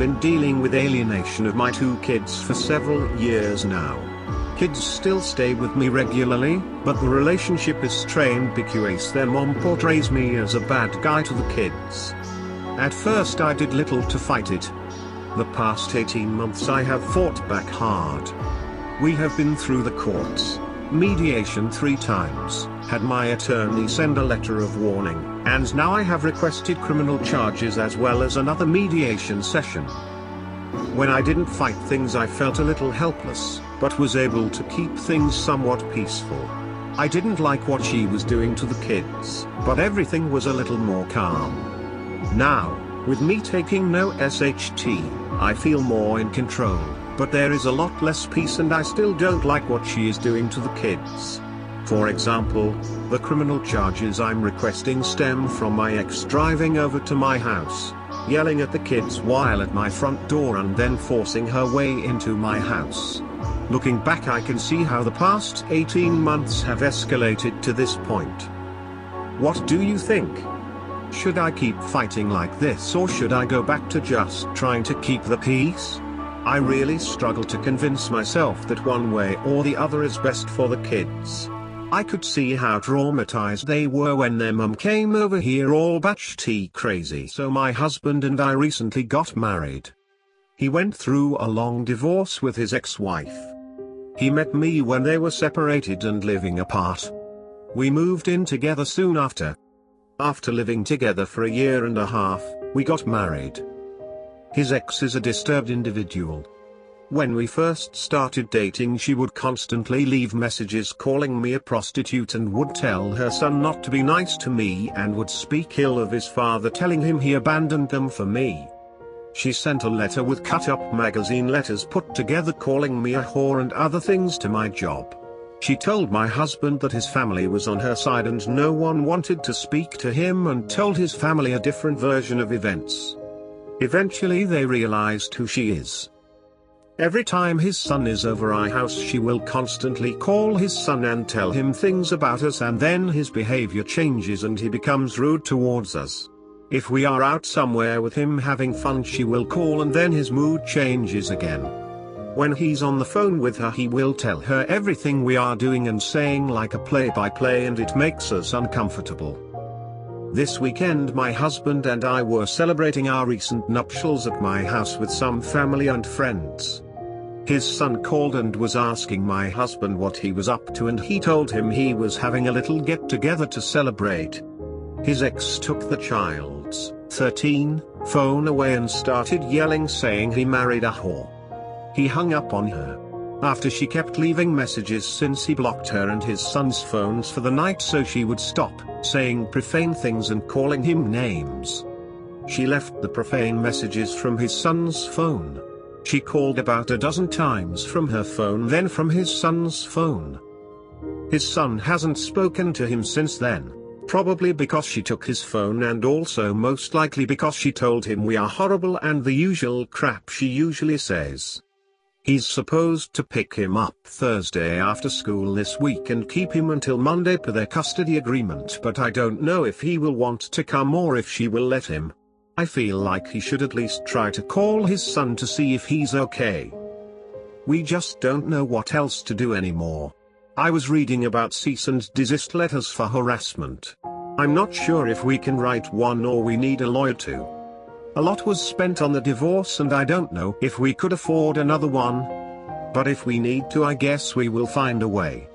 been dealing with alienation of my two kids for several years now. Kids still stay with me regularly, but the relationship is strained because their mom portrays me as a bad guy to the kids. At first I did little to fight it. The past 18 months I have fought back hard. We have been through the courts, mediation three times, had my attorney send a letter of warning, and now I have requested criminal charges as well as another mediation session. When I didn't fight things I felt a little helpless, but was able to keep things somewhat peaceful. I didn't like what she was doing to the kids, but everything was a little more calm. Now, with me taking no SHT, I feel more in control, but there is a lot less peace and I still don't like what she is doing to the kids. For example, the criminal charges I'm requesting stem from my ex driving over to my house, yelling at the kids while at my front door and then forcing her way into my house. Looking back I can see how the past 18 months have escalated to this point. What do you think? Should I keep fighting like this or should I go back to just trying to keep the peace? I really struggle to convince myself that one way or the other is best for the kids. I could see how traumatized they were when their mum came over here all batshit crazy. So my husband and I recently got married. He went through a long divorce with his ex-wife. He met me when they were separated and living apart. We moved in together soon after. After living together for a year and a half, we got married. His ex is a disturbed individual. When we first started dating she would constantly leave messages calling me a prostitute and would tell her son not to be nice to me and would speak ill of his father telling him he abandoned them for me. She sent a letter with cut-up magazine letters put together calling me a whore and other things to my job. She told my husband that his family was on her side and no one wanted to speak to him and told his family a different version of events. Eventually they realized who she is. Every time his son is over our house she will constantly call his son and tell him things about us and then his behavior changes and he becomes rude towards us. If we are out somewhere with him having fun she will call and then his mood changes again. When he's on the phone with her he will tell her everything we are doing and saying like a play-by-play -play and it makes us uncomfortable. This weekend my husband and I were celebrating our recent nuptials at my house with some family and friends. His son called and was asking my husband what he was up to and he told him he was having a little get together to celebrate. His ex took the child's, 13, phone away and started yelling saying he married a whore. He hung up on her. After she kept leaving messages since he blocked her and his son's phones for the night so she would stop, saying profane things and calling him names. She left the profane messages from his son's phone. She called about a dozen times from her phone then from his son's phone. His son hasn't spoken to him since then, probably because she took his phone and also most likely because she told him we are horrible and the usual crap she usually says. He's supposed to pick him up Thursday after school this week and keep him until Monday per their custody agreement but I don't know if he will want to come or if she will let him. I feel like he should at least try to call his son to see if he's okay. We just don't know what else to do anymore. I was reading about cease and desist letters for harassment. I'm not sure if we can write one or we need a lawyer to. A lot was spent on the divorce and I don't know if we could afford another one. But if we need to I guess we will find a way.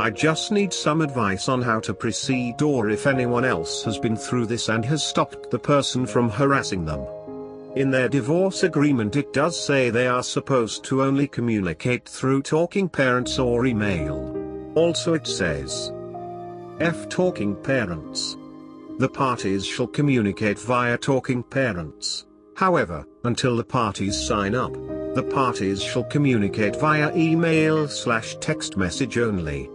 I just need some advice on how to proceed or if anyone else has been through this and has stopped the person from harassing them. In their divorce agreement it does say they are supposed to only communicate through talking parents or email. Also it says F talking parents. The parties shall communicate via talking parents. However, until the parties sign up, the parties shall communicate via email slash text message only.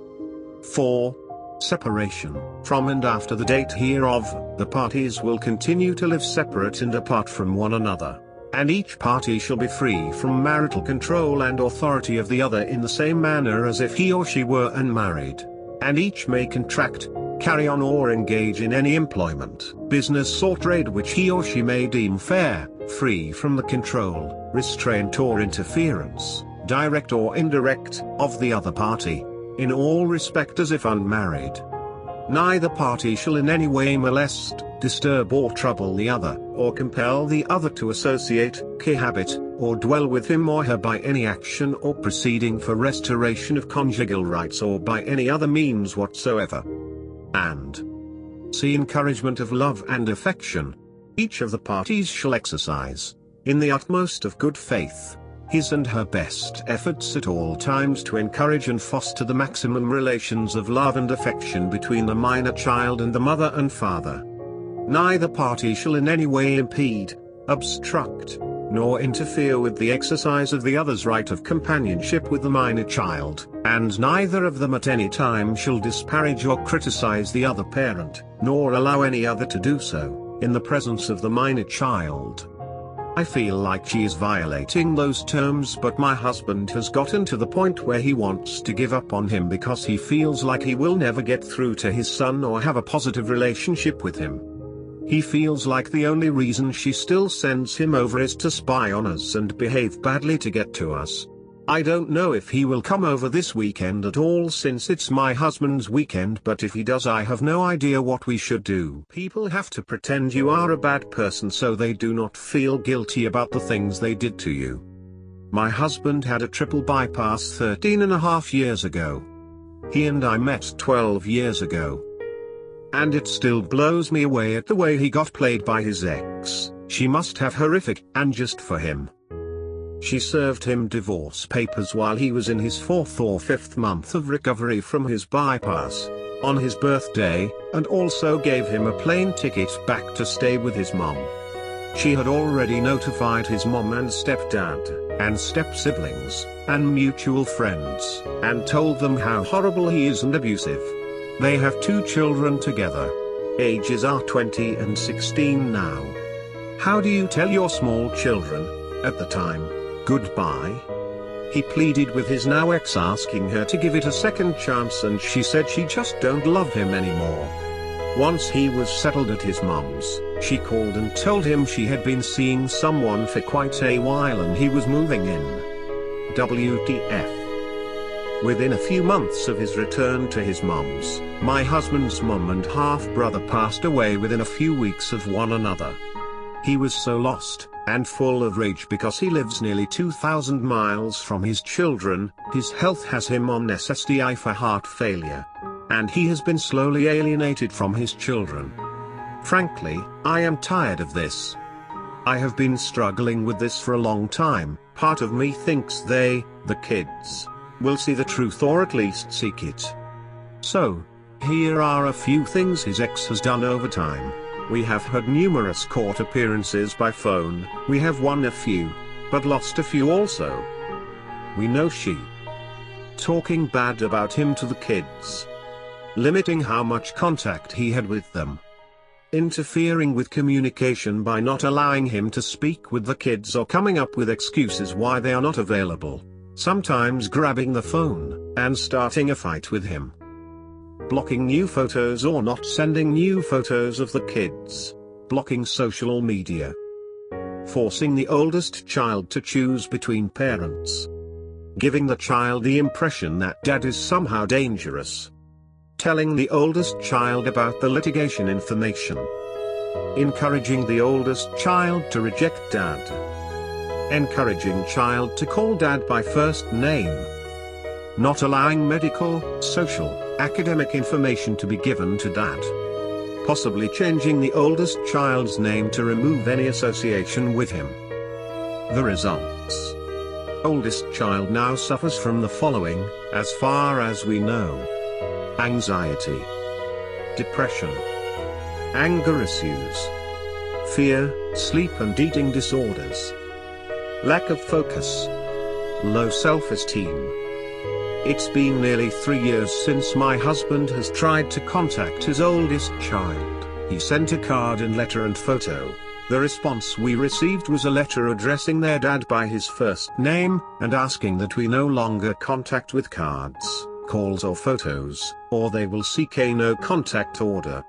4. Separation. From and after the date hereof, the parties will continue to live separate and apart from one another, and each party shall be free from marital control and authority of the other in the same manner as if he or she were unmarried, and each may contract, carry on or engage in any employment, business or trade which he or she may deem fair, free from the control, restraint or interference, direct or indirect, of the other party, in all respect as if unmarried. Neither party shall in any way molest, disturb or trouble the other, or compel the other to associate, cohabit, or dwell with him or her by any action or proceeding for restoration of conjugal rights or by any other means whatsoever. And see encouragement of love and affection. Each of the parties shall exercise, in the utmost of good faith, his and her best efforts at all times to encourage and foster the maximum relations of love and affection between the minor child and the mother and father. Neither party shall in any way impede, obstruct, nor interfere with the exercise of the other's right of companionship with the minor child, and neither of them at any time shall disparage or criticize the other parent, nor allow any other to do so, in the presence of the minor child. I feel like she is violating those terms but my husband has gotten to the point where he wants to give up on him because he feels like he will never get through to his son or have a positive relationship with him. He feels like the only reason she still sends him over is to spy on us and behave badly to get to us. I don't know if he will come over this weekend at all since it's my husband's weekend but if he does I have no idea what we should do. People have to pretend you are a bad person so they do not feel guilty about the things they did to you. My husband had a triple bypass 13 and a half years ago. He and I met 12 years ago. And it still blows me away at the way he got played by his ex, she must have horrific, and just for him. She served him divorce papers while he was in his fourth or fifth month of recovery from his bypass, on his birthday, and also gave him a plane ticket back to stay with his mom. She had already notified his mom and stepdad, and step-siblings, and mutual friends, and told them how horrible he is and abusive. They have two children together. Ages are 20 and 16 now. How do you tell your small children, at the time, goodbye? He pleaded with his now ex asking her to give it a second chance and she said she just don't love him anymore. Once he was settled at his mum's, she called and told him she had been seeing someone for quite a while and he was moving in. WTF. Within a few months of his return to his mum's, my husband's mum and half-brother passed away within a few weeks of one another. He was so lost, and full of rage because he lives nearly 2,000 miles from his children, his health has him on SSDI for heart failure. And he has been slowly alienated from his children. Frankly, I am tired of this. I have been struggling with this for a long time, part of me thinks they, the kids, will see the truth or at least seek it. So, here are a few things his ex has done over time. We have had numerous court appearances by phone, we have won a few, but lost a few also. We know she. Talking bad about him to the kids. Limiting how much contact he had with them. Interfering with communication by not allowing him to speak with the kids or coming up with excuses why they are not available. Sometimes grabbing the phone, and starting a fight with him blocking new photos or not sending new photos of the kids, blocking social media, forcing the oldest child to choose between parents, giving the child the impression that dad is somehow dangerous, telling the oldest child about the litigation information, encouraging the oldest child to reject dad, encouraging child to call dad by first name, not allowing medical, social, academic information to be given to dad. Possibly changing the oldest child's name to remove any association with him. The results. Oldest child now suffers from the following, as far as we know. Anxiety. Depression. Anger issues. Fear, sleep and eating disorders. Lack of focus. Low self-esteem. It's been nearly three years since my husband has tried to contact his oldest child. He sent a card and letter and photo. The response we received was a letter addressing their dad by his first name, and asking that we no longer contact with cards, calls or photos, or they will seek a no contact order.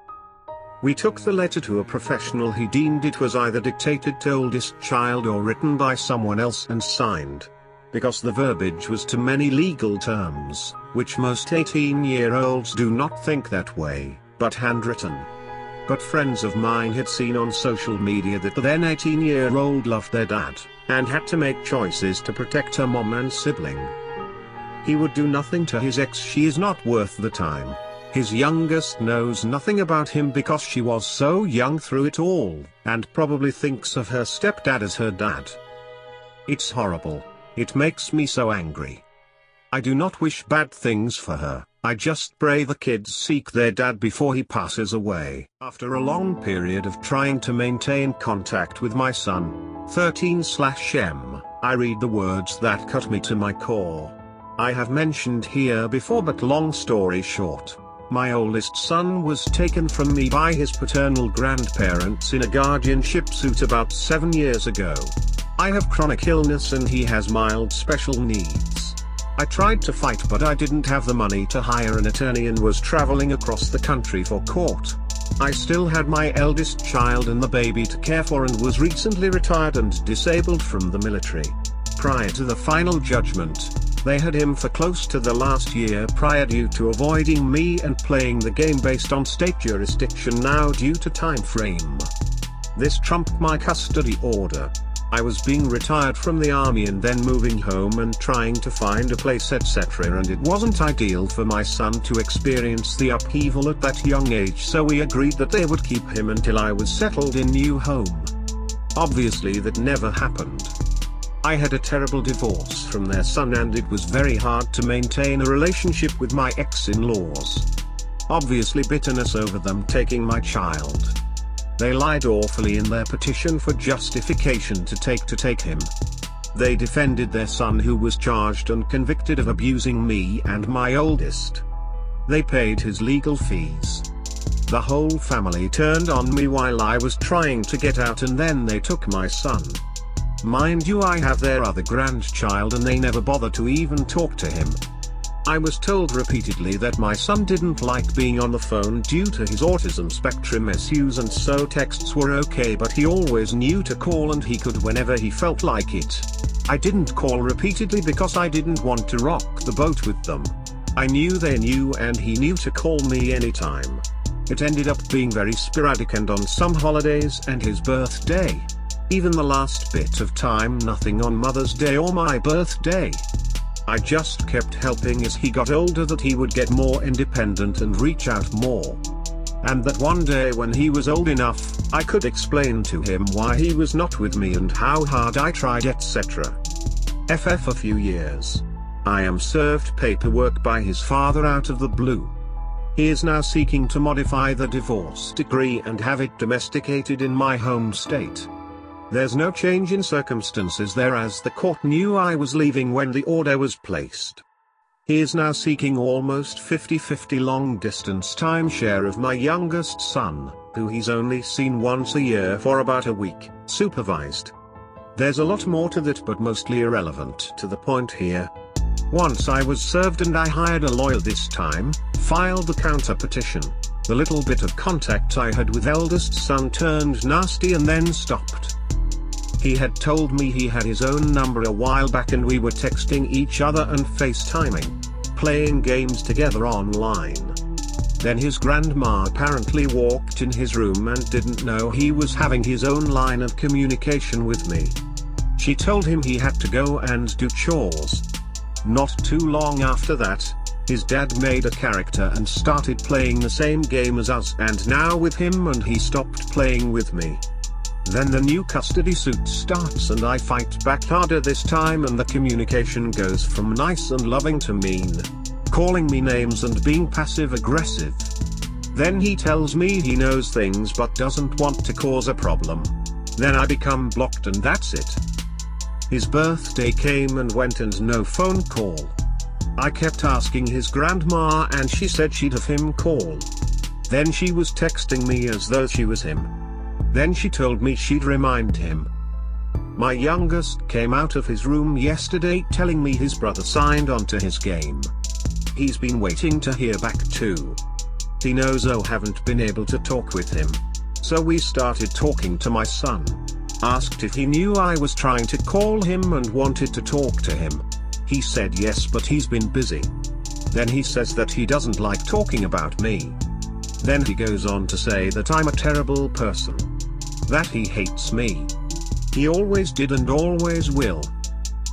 We took the letter to a professional he deemed it was either dictated to oldest child or written by someone else and signed. Because the verbiage was to many legal terms, which most 18-year-olds do not think that way, but handwritten. But friends of mine had seen on social media that the then 18-year-old loved their dad, and had to make choices to protect her mom and sibling. He would do nothing to his ex she is not worth the time. His youngest knows nothing about him because she was so young through it all, and probably thinks of her stepdad as her dad. It's horrible. It makes me so angry. I do not wish bad things for her, I just pray the kids seek their dad before he passes away. After a long period of trying to maintain contact with my son, thirteen slash M, I read the words that cut me to my core. I have mentioned here before but long story short, my oldest son was taken from me by his paternal grandparents in a guardianship suit about 7 years ago. I have chronic illness and he has mild special needs. I tried to fight but I didn't have the money to hire an attorney and was traveling across the country for court. I still had my eldest child and the baby to care for and was recently retired and disabled from the military. Prior to the final judgment, they had him for close to the last year prior due to avoiding me and playing the game based on state jurisdiction now due to time frame. This trumped my custody order. I was being retired from the army and then moving home and trying to find a place etc and it wasn't ideal for my son to experience the upheaval at that young age so we agreed that they would keep him until I was settled in new home. Obviously that never happened. I had a terrible divorce from their son and it was very hard to maintain a relationship with my ex-in-laws. Obviously bitterness over them taking my child. They lied awfully in their petition for justification to take to take him. They defended their son who was charged and convicted of abusing me and my oldest. They paid his legal fees. The whole family turned on me while I was trying to get out and then they took my son. Mind you I have their other grandchild and they never bother to even talk to him. I was told repeatedly that my son didn't like being on the phone due to his autism spectrum issues and so texts were okay but he always knew to call and he could whenever he felt like it. I didn't call repeatedly because I didn't want to rock the boat with them. I knew they knew and he knew to call me anytime. It ended up being very sporadic and on some holidays and his birthday. Even the last bit of time nothing on Mother's Day or my birthday. I just kept helping as he got older that he would get more independent and reach out more. And that one day when he was old enough, I could explain to him why he was not with me and how hard I tried etc. FF a few years. I am served paperwork by his father out of the blue. He is now seeking to modify the divorce decree and have it domesticated in my home state. There's no change in circumstances there as the court knew I was leaving when the order was placed. He is now seeking almost 50-50 long-distance timeshare of my youngest son, who he's only seen once a year for about a week, supervised. There's a lot more to that but mostly irrelevant to the point here. Once I was served and I hired a lawyer this time, filed the counter petition. The little bit of contact I had with eldest son turned nasty and then stopped. He had told me he had his own number a while back and we were texting each other and FaceTiming. Playing games together online. Then his grandma apparently walked in his room and didn't know he was having his own line of communication with me. She told him he had to go and do chores. Not too long after that, his dad made a character and started playing the same game as us and now with him and he stopped playing with me. Then the new custody suit starts and I fight back harder this time and the communication goes from nice and loving to mean. Calling me names and being passive aggressive. Then he tells me he knows things but doesn't want to cause a problem. Then I become blocked and that's it. His birthday came and went and no phone call. I kept asking his grandma and she said she'd have him call. Then she was texting me as though she was him. Then she told me she'd remind him. My youngest came out of his room yesterday telling me his brother signed onto his game. He's been waiting to hear back too. Tinozo haven't been able to talk with him. So we started talking to my son. Asked if he knew I was trying to call him and wanted to talk to him. He said yes but he's been busy. Then he says that he doesn't like talking about me. Then he goes on to say that I'm a terrible person. That he hates me. He always did and always will.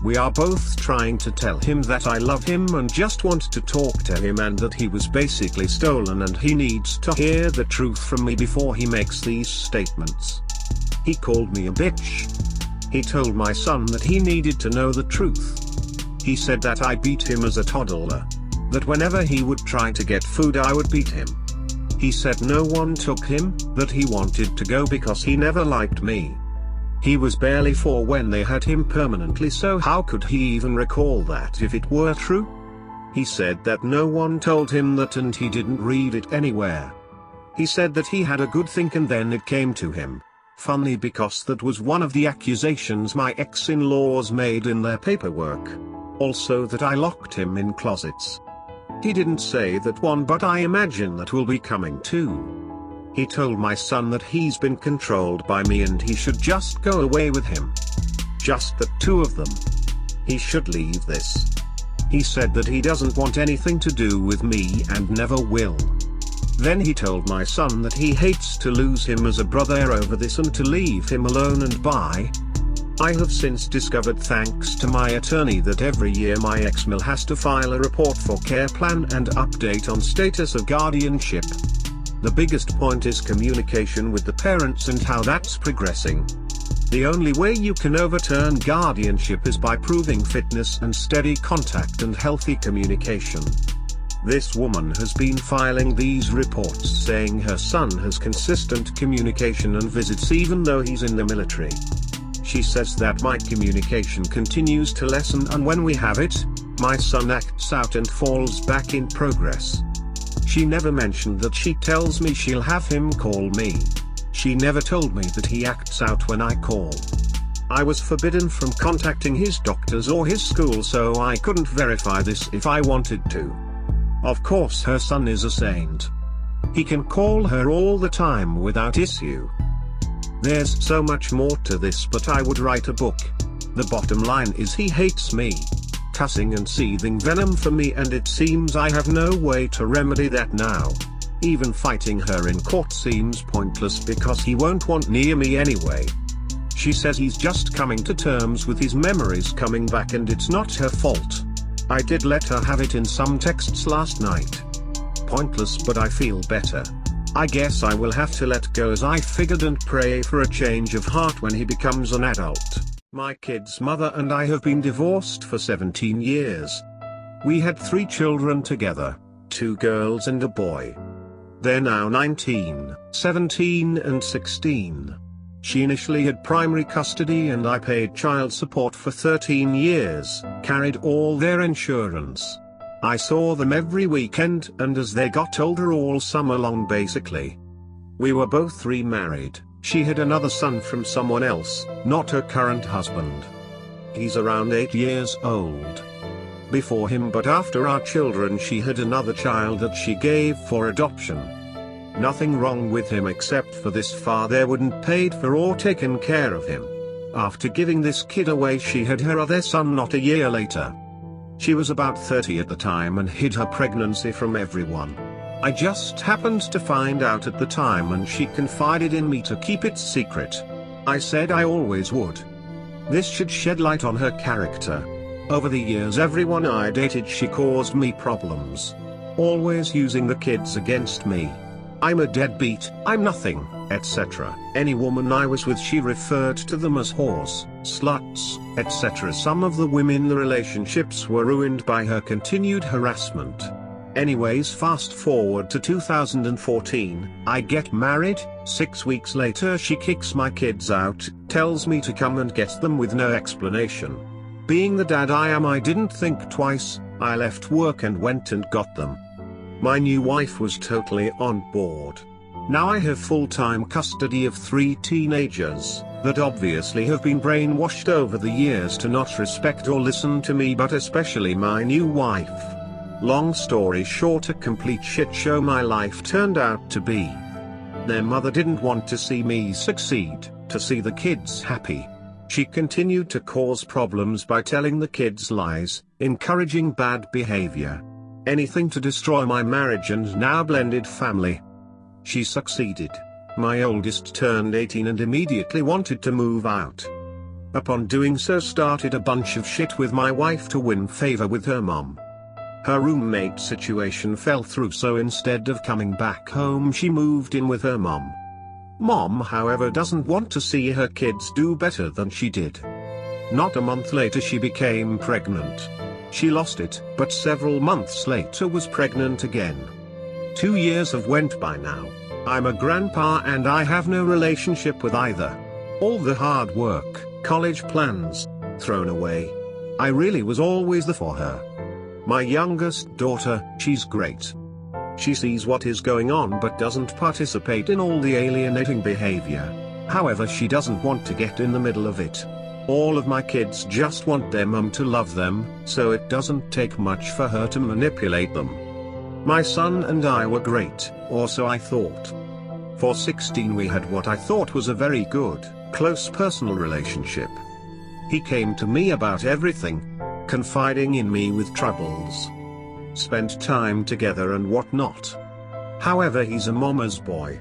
We are both trying to tell him that I love him and just want to talk to him and that he was basically stolen and he needs to hear the truth from me before he makes these statements. He called me a bitch. He told my son that he needed to know the truth. He said that I beat him as a toddler. That whenever he would try to get food I would beat him. He said no one took him, that he wanted to go because he never liked me. He was barely four when they had him permanently so how could he even recall that if it were true? He said that no one told him that and he didn't read it anywhere. He said that he had a good think and then it came to him. Funny because that was one of the accusations my ex-in-laws made in their paperwork. Also that I locked him in closets. He didn't say that one but I imagine that will be coming too. He told my son that he's been controlled by me and he should just go away with him. Just the two of them. He should leave this. He said that he doesn't want anything to do with me and never will. Then he told my son that he hates to lose him as a brother over this and to leave him alone and bye. I have since discovered thanks to my attorney that every year my ex-mil has to file a report for care plan and update on status of guardianship. The biggest point is communication with the parents and how that's progressing. The only way you can overturn guardianship is by proving fitness and steady contact and healthy communication. This woman has been filing these reports saying her son has consistent communication and visits even though he's in the military. She says that my communication continues to lessen and when we have it, my son acts out and falls back in progress. She never mentioned that she tells me she'll have him call me. She never told me that he acts out when I call. I was forbidden from contacting his doctors or his school so I couldn't verify this if I wanted to. Of course her son is a saint. He can call her all the time without issue. There's so much more to this but I would write a book. The bottom line is he hates me cussing and seething venom for me and it seems I have no way to remedy that now. Even fighting her in court seems pointless because he won't want near me anyway. She says he's just coming to terms with his memories coming back and it's not her fault. I did let her have it in some texts last night. Pointless but I feel better. I guess I will have to let go as I figured and pray for a change of heart when he becomes an adult. My kid's mother and I have been divorced for 17 years. We had three children together, two girls and a boy. They're now 19, 17 and 16. She initially had primary custody and I paid child support for 13 years, carried all their insurance. I saw them every weekend and as they got older all summer long basically. We were both remarried. She had another son from someone else, not her current husband. He's around 8 years old. Before him but after our children she had another child that she gave for adoption. Nothing wrong with him except for this father wouldn't paid for or taken care of him. After giving this kid away she had her other son not a year later. She was about 30 at the time and hid her pregnancy from everyone. I just happened to find out at the time and she confided in me to keep it secret. I said I always would. This should shed light on her character. Over the years everyone I dated she caused me problems. Always using the kids against me. I'm a deadbeat, I'm nothing, etc. Any woman I was with she referred to them as whores, sluts, etc. Some of the women the relationships were ruined by her continued harassment. Anyways fast forward to 2014, I get married, six weeks later she kicks my kids out, tells me to come and get them with no explanation. Being the dad I am I didn't think twice, I left work and went and got them. My new wife was totally on board. Now I have full-time custody of three teenagers, that obviously have been brainwashed over the years to not respect or listen to me but especially my new wife. Long story short a complete shit show my life turned out to be. Their mother didn't want to see me succeed, to see the kids happy. She continued to cause problems by telling the kids lies, encouraging bad behavior. Anything to destroy my marriage and now blended family. She succeeded. My oldest turned 18 and immediately wanted to move out. Upon doing so started a bunch of shit with my wife to win favor with her mom. Her roommate situation fell through so instead of coming back home she moved in with her mom. Mom however doesn't want to see her kids do better than she did. Not a month later she became pregnant. She lost it, but several months later was pregnant again. Two years have went by now. I'm a grandpa and I have no relationship with either. All the hard work, college plans, thrown away. I really was always there for her. My youngest daughter, she's great. She sees what is going on but doesn't participate in all the alienating behavior. However she doesn't want to get in the middle of it. All of my kids just want their mum to love them, so it doesn't take much for her to manipulate them. My son and I were great, or so I thought. For 16 we had what I thought was a very good, close personal relationship. He came to me about everything, confiding in me with troubles. Spent time together and whatnot. However he's a mama's boy.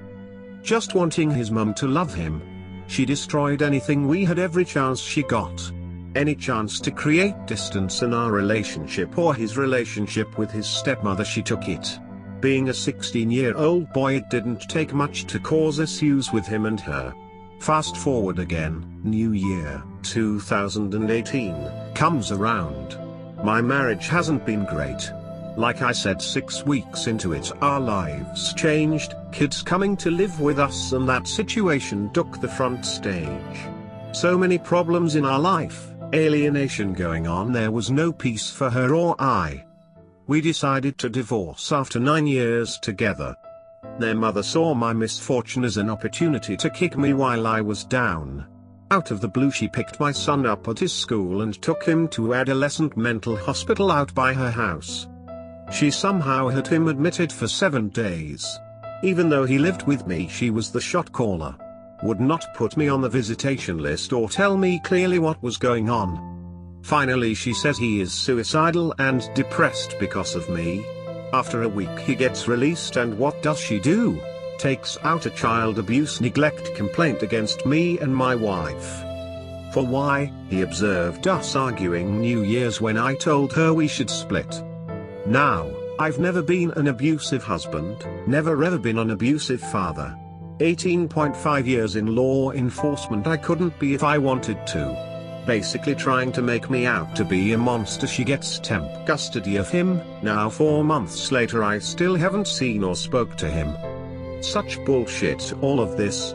Just wanting his mum to love him. She destroyed anything we had every chance she got. Any chance to create distance in our relationship or his relationship with his stepmother she took it. Being a 16 year old boy it didn't take much to cause issues with him and her. Fast forward again, New Year, 2018, comes around. My marriage hasn't been great. Like I said six weeks into it our lives changed, kids coming to live with us and that situation took the front stage. So many problems in our life, alienation going on there was no peace for her or I. We decided to divorce after nine years together. Their mother saw my misfortune as an opportunity to kick me while I was down. Out of the blue she picked my son up at his school and took him to adolescent mental hospital out by her house. She somehow had him admitted for seven days. Even though he lived with me she was the shot caller. Would not put me on the visitation list or tell me clearly what was going on. Finally she says he is suicidal and depressed because of me. After a week he gets released and what does she do? Takes out a child abuse neglect complaint against me and my wife. For why, he observed us arguing New Year's when I told her we should split. Now, I've never been an abusive husband, never ever been an abusive father. 18.5 years in law enforcement I couldn't be if I wanted to basically trying to make me out to be a monster she gets temp custody of him, now four months later I still haven't seen or spoke to him. Such bullshit all of this.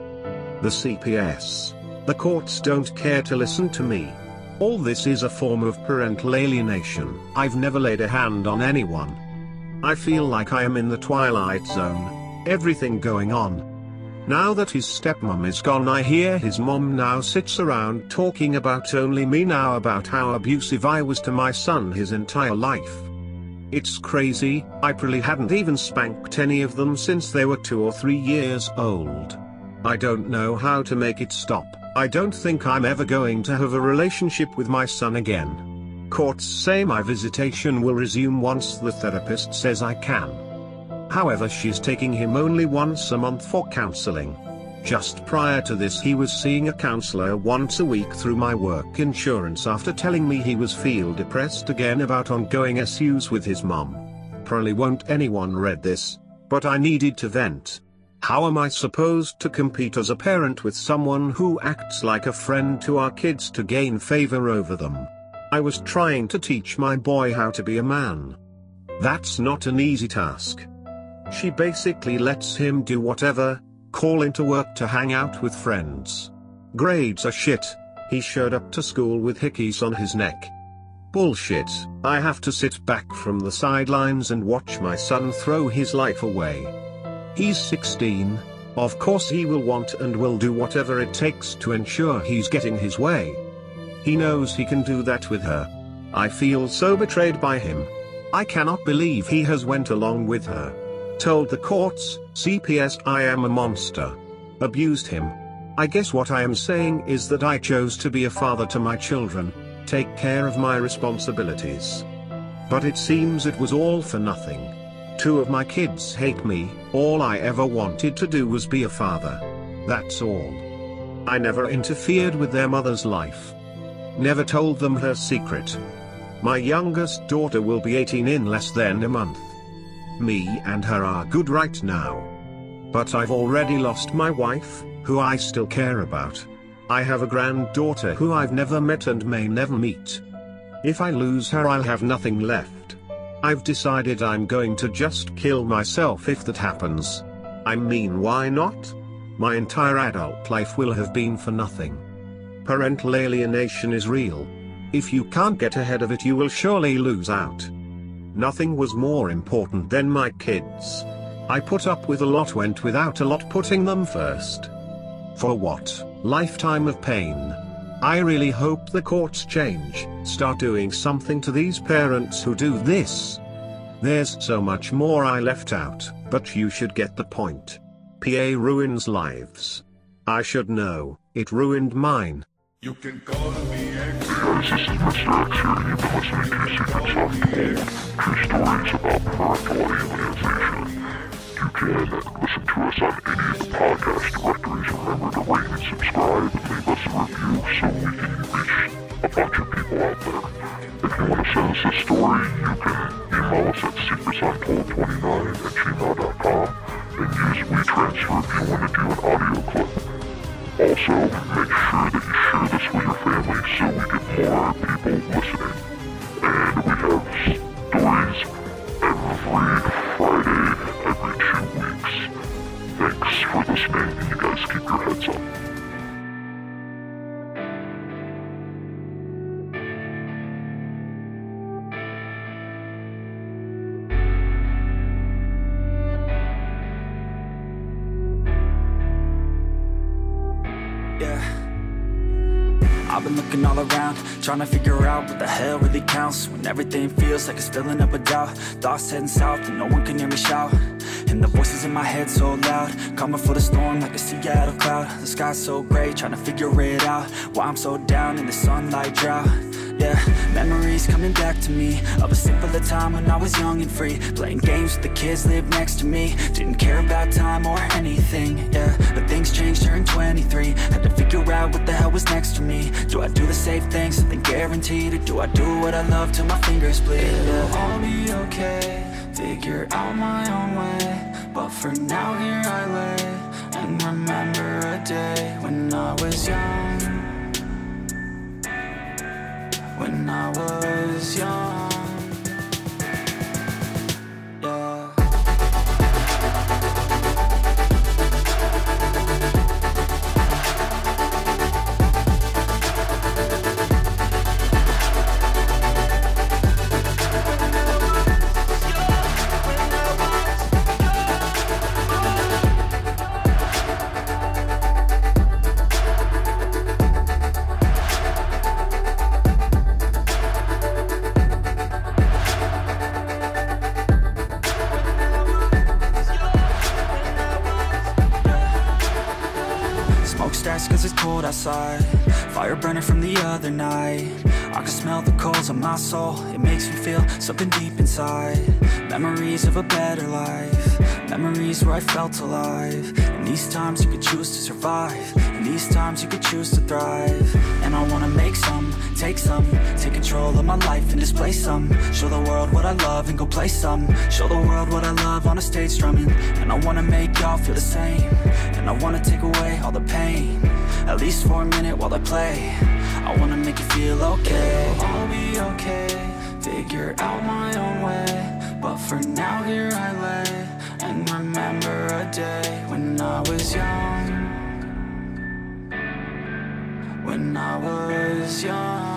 The CPS. The courts don't care to listen to me. All this is a form of parental alienation. I've never laid a hand on anyone. I feel like I am in the twilight zone. Everything going on, now that his stepmom is gone I hear his mom now sits around talking about only me now about how abusive I was to my son his entire life. It's crazy, I probably hadn't even spanked any of them since they were two or three years old. I don't know how to make it stop, I don't think I'm ever going to have a relationship with my son again. Courts say my visitation will resume once the therapist says I can. However she's taking him only once a month for counseling. Just prior to this he was seeing a counselor once a week through my work insurance after telling me he was feel depressed again about ongoing issues with his mom. Probably won't anyone read this, but I needed to vent. How am I supposed to compete as a parent with someone who acts like a friend to our kids to gain favor over them? I was trying to teach my boy how to be a man. That's not an easy task. She basically lets him do whatever, call into work to hang out with friends. Grades are shit, he showed up to school with hickeys on his neck. Bullshit, I have to sit back from the sidelines and watch my son throw his life away. He's 16, of course he will want and will do whatever it takes to ensure he's getting his way. He knows he can do that with her. I feel so betrayed by him. I cannot believe he has went along with her. Told the courts, CPS I am a monster. Abused him. I guess what I am saying is that I chose to be a father to my children, take care of my responsibilities. But it seems it was all for nothing. Two of my kids hate me, all I ever wanted to do was be a father. That's all. I never interfered with their mother's life. Never told them her secret. My youngest daughter will be 18 in less than a month. Me and her are good right now. But I've already lost my wife, who I still care about. I have a granddaughter who I've never met and may never meet. If I lose her I'll have nothing left. I've decided I'm going to just kill myself if that happens. I mean why not? My entire adult life will have been for nothing. Parental alienation is real. If you can't get ahead of it you will surely lose out. Nothing was more important than my kids. I put up with a lot went without a lot putting them first. For what? Lifetime of pain. I really hope the courts change, start doing something to these parents who do this. There's so much more I left out, but you should get the point. PA ruins lives. I should know, it ruined mine. You can call me guys, this is Mr. X here, and you've been listening to Secrets Untold, true stories about parental alienation. You can listen to us on any of the podcast directories. Remember to rate and subscribe and leave us a review so we can reach a bunch of people out there. If you want to send us a story, you can email us at secretsuntold29 at gmail.com and use WeTransfer if you want to do an audio clip. Also, make sure that you share this with your family so we get more people listening. And we have Trying to figure out what the hell really counts When everything feels like it's filling up with doubt. Thoughts heading south and no one can hear me shout. And the voices in my head so loud Coming for the storm like a Seattle cloud. The sky's so gray, trying to figure it out. Why I'm so down in the sunlight drought yeah Memories coming back to me Of a simpler time when I was young and free. Playing games with the kids lived next to me. Didn't care about time or anything, yeah. But things changed, turned 23 Had to figure out what the hell was next to me. Do I do the safe thing, something guaranteed Or do I do what I love till my fingers bleed? It'll all be okay. Figure out my own way. But for now here I lay And remember a day when I was young when I was young on my soul It makes me feel something deep inside. Memories of a better life. Memories where I felt alive. In these times you could choose to survive. In these times you could choose to thrive. And I wanna make some, take some Take control of my life and display some. Show the world what I love and go play some. Show the world what I love on a stage strumming. And I wanna make y'all feel the same. And I wanna take away all the pain. At least for a minute while I play. I wanna make you feel okay be okay. Figure out my own way. But for now here I lay And remember a day when I was young. When I was young.